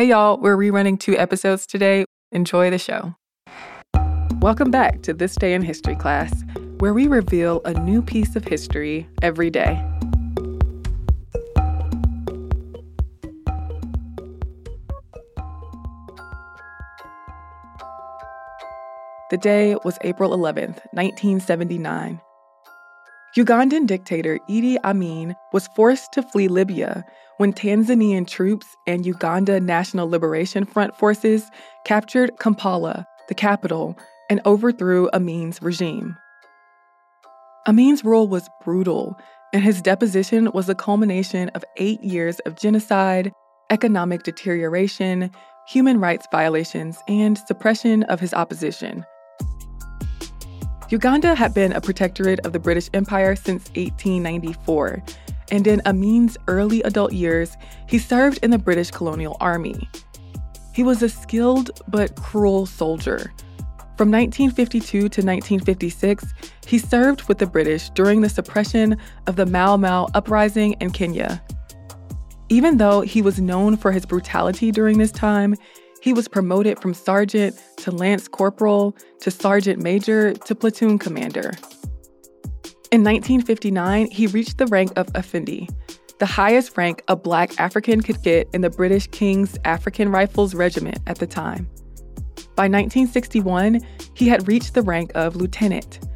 Hey, y'all, we're rerunning two episodes today. Enjoy the show. Welcome back to This Day in History class, where we reveal a new piece of history every day. The day was April 11th, 1979. Ugandan dictator Idi Amin was forced to flee Libya when Tanzanian troops and Uganda National Liberation Front forces captured Kampala, the capital, and overthrew Amin's regime. Amin's rule was brutal, and his deposition was the culmination of eight years of genocide, economic deterioration, human rights violations, and suppression of his opposition. Uganda had been a protectorate of the British Empire since 1894, and in Amin's early adult years, he served in the British colonial army. He was a skilled but cruel soldier. From 1952 to 1956, he served with the British during the suppression of the Mau Mau uprising in Kenya. Even though he was known for his brutality during this time, he was promoted from sergeant to lance corporal to sergeant major to platoon commander. In 1959, he reached the rank of Effendi, the highest rank a black African could get in the British King's African Rifles Regiment at the time. By 1961, he had reached the rank of lieutenant.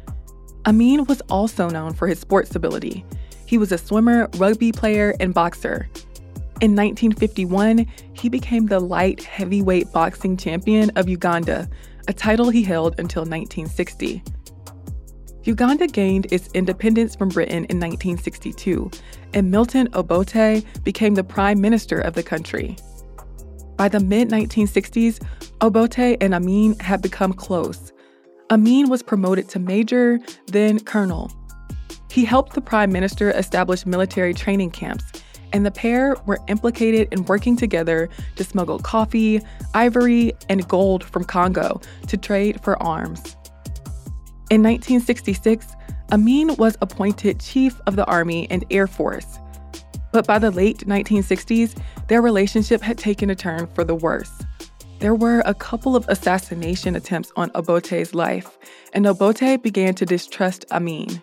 Amin was also known for his sports ability. He was a swimmer, rugby player, and boxer. In 1951, he became the light heavyweight boxing champion of Uganda, a title he held until 1960. Uganda gained its independence from Britain in 1962, and Milton Obote became the prime minister of the country. By the mid 1960s, Obote and Amin had become close. Amin was promoted to major, then colonel. He helped the prime minister establish military training camps and the pair were implicated in working together to smuggle coffee, ivory, and gold from Congo to trade for arms. In 1966, Amin was appointed Chief of the Army and Air Force. But by the late 1960s, their relationship had taken a turn for the worse. There were a couple of assassination attempts on Obote's life, and Obote began to distrust Amin.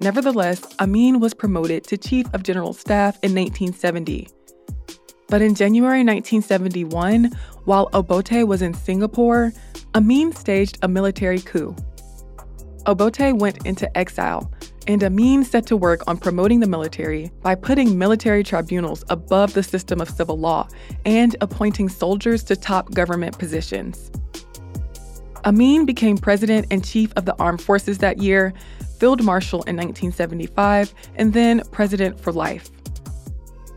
Nevertheless, Amin was promoted to Chief of General Staff in 1970. But in January 1971, while Obote was in Singapore, Amin staged a military coup. Obote went into exile, and Amin set to work on promoting the military by putting military tribunals above the system of civil law and appointing soldiers to top government positions. Amin became president and chief of the armed forces that year, Field Marshal in 1975, and then President for life.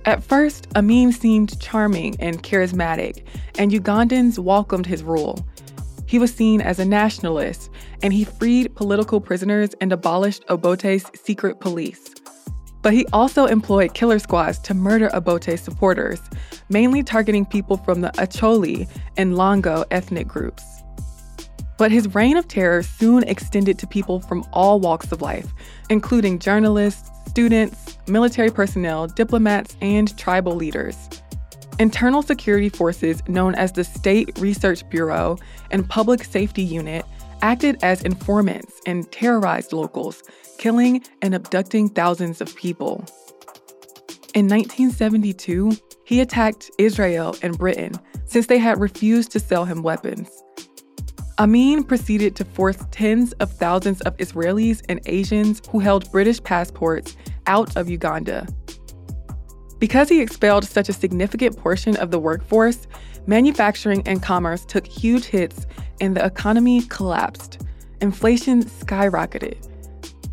At first, Amin seemed charming and charismatic, and Ugandans welcomed his rule. He was seen as a nationalist, and he freed political prisoners and abolished Obote's secret police. But he also employed killer squads to murder Obote's supporters, mainly targeting people from the Acholi and Lango ethnic groups. But his reign of terror soon extended to people from all walks of life, including journalists, students, military personnel, diplomats, and tribal leaders. Internal security forces known as the State Research Bureau and Public Safety Unit acted as informants and terrorized locals, killing and abducting thousands of people. In 1972, he attacked Israel and Britain since they had refused to sell him weapons. Amin proceeded to force tens of thousands of Israelis and Asians who held British passports out of Uganda. Because he expelled such a significant portion of the workforce, manufacturing and commerce took huge hits and the economy collapsed. Inflation skyrocketed.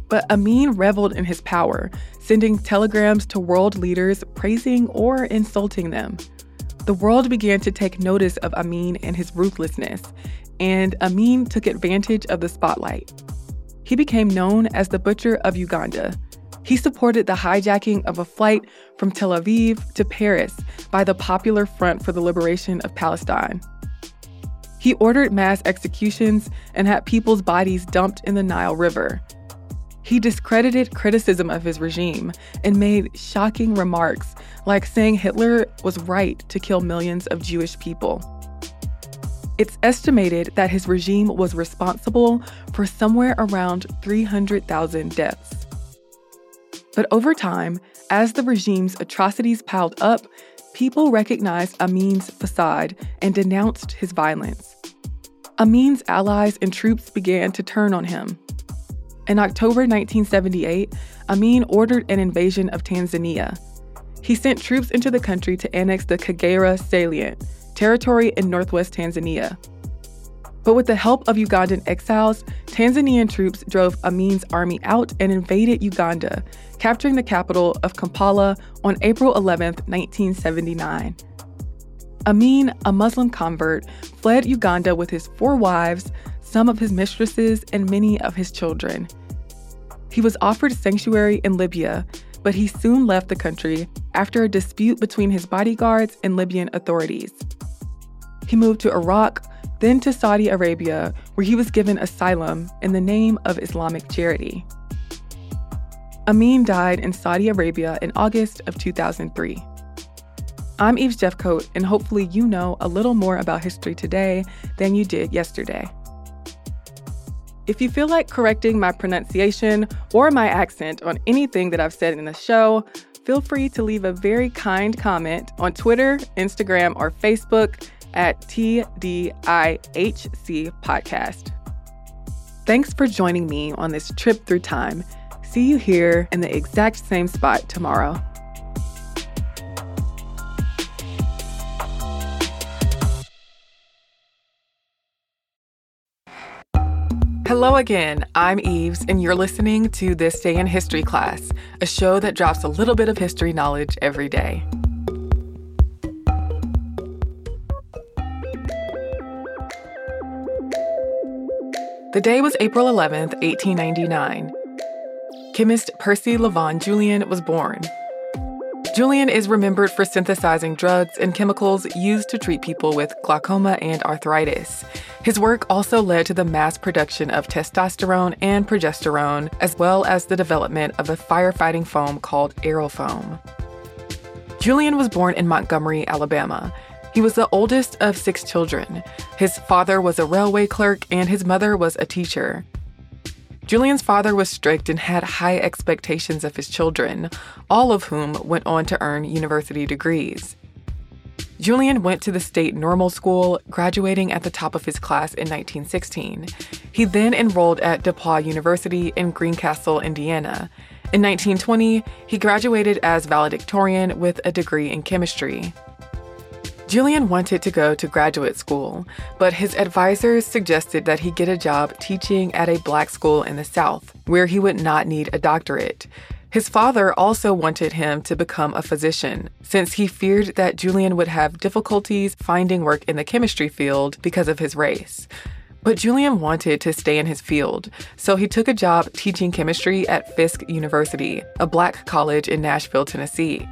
But Amin reveled in his power, sending telegrams to world leaders praising or insulting them. The world began to take notice of Amin and his ruthlessness, and Amin took advantage of the spotlight. He became known as the Butcher of Uganda. He supported the hijacking of a flight from Tel Aviv to Paris by the Popular Front for the Liberation of Palestine. He ordered mass executions and had people's bodies dumped in the Nile River. He discredited criticism of his regime and made shocking remarks, like saying Hitler was right to kill millions of Jewish people. It's estimated that his regime was responsible for somewhere around 300,000 deaths. But over time, as the regime's atrocities piled up, people recognized Amin's facade and denounced his violence. Amin's allies and troops began to turn on him. In October 1978, Amin ordered an invasion of Tanzania. He sent troops into the country to annex the Kagera salient, territory in northwest Tanzania. But with the help of Ugandan exiles, Tanzanian troops drove Amin's army out and invaded Uganda, capturing the capital of Kampala on April 11, 1979. Amin, a Muslim convert, fled Uganda with his four wives, some of his mistresses, and many of his children. He was offered sanctuary in Libya, but he soon left the country after a dispute between his bodyguards and Libyan authorities. He moved to Iraq, then to Saudi Arabia, where he was given asylum in the name of Islamic charity. Amin died in Saudi Arabia in August of 2003. I'm Eves Jeffcoat, and hopefully, you know a little more about history today than you did yesterday. If you feel like correcting my pronunciation or my accent on anything that I've said in the show, feel free to leave a very kind comment on Twitter, Instagram, or Facebook at TDIHC Podcast. Thanks for joining me on this trip through time. See you here in the exact same spot tomorrow. Hello again, I'm Eves, and you're listening to This Day in History class, a show that drops a little bit of history knowledge every day. The day was April 11, 1899. Chemist Percy Lavon Julian was born. Julian is remembered for synthesizing drugs and chemicals used to treat people with glaucoma and arthritis. His work also led to the mass production of testosterone and progesterone, as well as the development of a firefighting foam called Aerofoam. Julian was born in Montgomery, Alabama. He was the oldest of six children. His father was a railway clerk and his mother was a teacher. Julian's father was strict and had high expectations of his children, all of whom went on to earn university degrees. Julian went to the state normal school, graduating at the top of his class in 1916. He then enrolled at DePauw University in Greencastle, Indiana. In 1920, he graduated as valedictorian with a degree in chemistry. Julian wanted to go to graduate school, but his advisors suggested that he get a job teaching at a black school in the South, where he would not need a doctorate. His father also wanted him to become a physician, since he feared that Julian would have difficulties finding work in the chemistry field because of his race. But Julian wanted to stay in his field, so he took a job teaching chemistry at Fisk University, a black college in Nashville, Tennessee.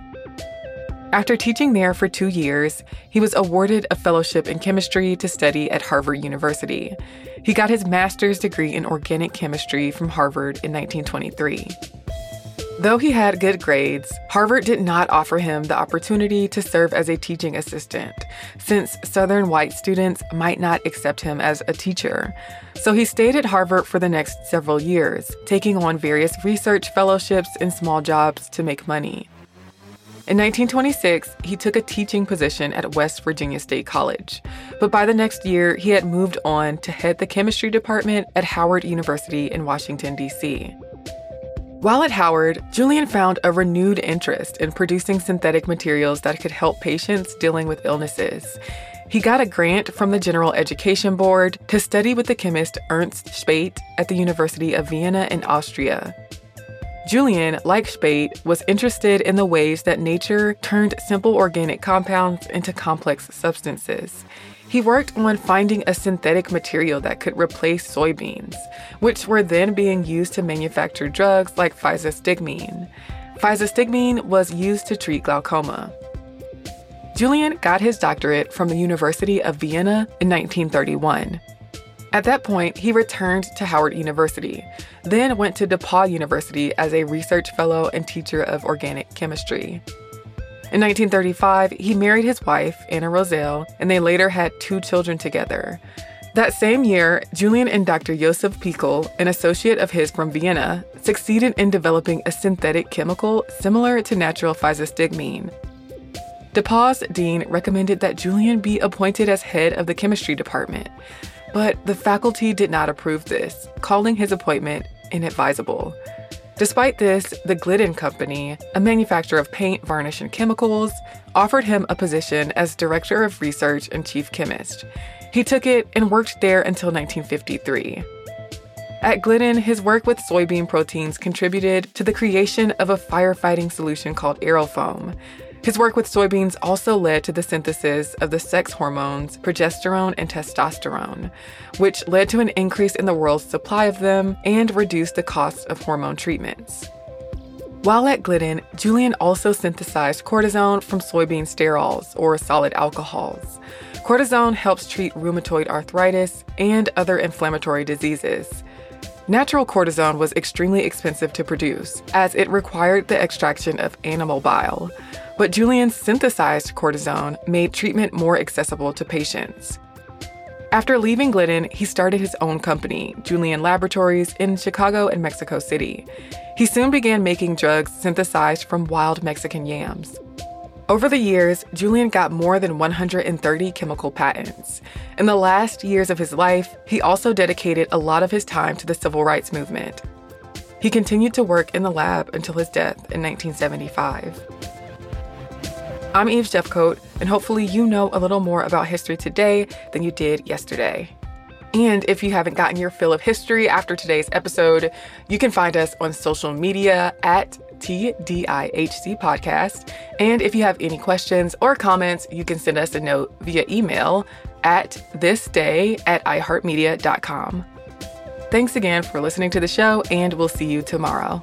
After teaching there for two years, he was awarded a fellowship in chemistry to study at Harvard University. He got his master's degree in organic chemistry from Harvard in 1923. Though he had good grades, Harvard did not offer him the opportunity to serve as a teaching assistant, since Southern white students might not accept him as a teacher. So he stayed at Harvard for the next several years, taking on various research fellowships and small jobs to make money. In 1926, he took a teaching position at West Virginia State College. But by the next year, he had moved on to head the chemistry department at Howard University in Washington, D.C. While at Howard, Julian found a renewed interest in producing synthetic materials that could help patients dealing with illnesses. He got a grant from the General Education Board to study with the chemist Ernst Späth at the University of Vienna in Austria. Julian, like Späth, was interested in the ways that nature turned simple organic compounds into complex substances. He worked on finding a synthetic material that could replace soybeans, which were then being used to manufacture drugs like physostigmine. Physostigmine was used to treat glaucoma. Julian got his doctorate from the University of Vienna in 1931. At that point, he returned to Howard University, then went to DePauw University as a research fellow and teacher of organic chemistry. In 1935, he married his wife, Anna Roselle, and they later had two children together. That same year, Julian and Dr. Josef Pikl, an associate of his from Vienna, succeeded in developing a synthetic chemical similar to natural physostigmine. DePauw's dean recommended that Julian be appointed as head of the chemistry department, but the faculty did not approve this, calling his appointment inadvisable. Despite this, the Glidden Company, a manufacturer of paint, varnish, and chemicals, offered him a position as director of research and chief chemist. He took it and worked there until 1953. At Glidden, his work with soybean proteins contributed to the creation of a firefighting solution called Aerofoam. His work with soybeans also led to the synthesis of the sex hormones progesterone and testosterone, which led to an increase in the world's supply of them and reduced the cost of hormone treatments. While at Glidden, Julian also synthesized cortisone from soybean sterols, or solid alcohols. Cortisone helps treat rheumatoid arthritis and other inflammatory diseases. Natural cortisone was extremely expensive to produce, as it required the extraction of animal bile. But Julian's synthesized cortisone made treatment more accessible to patients. After leaving Glidden, he started his own company, Julian Laboratories, in Chicago and Mexico City. He soon began making drugs synthesized from wild Mexican yams. Over the years, Julian got more than 130 chemical patents. In the last years of his life, he also dedicated a lot of his time to the civil rights movement. He continued to work in the lab until his death in 1975. I'm Eves Jeffcoat, and hopefully you know a little more about history today than you did yesterday. And if you haven't gotten your fill of history after today's episode, you can find us on social media at TDIHC podcast. And if you have any questions or comments, you can send us a note via email at thisday at iheartmedia.com. Thanks again for listening to the show, and we'll see you tomorrow.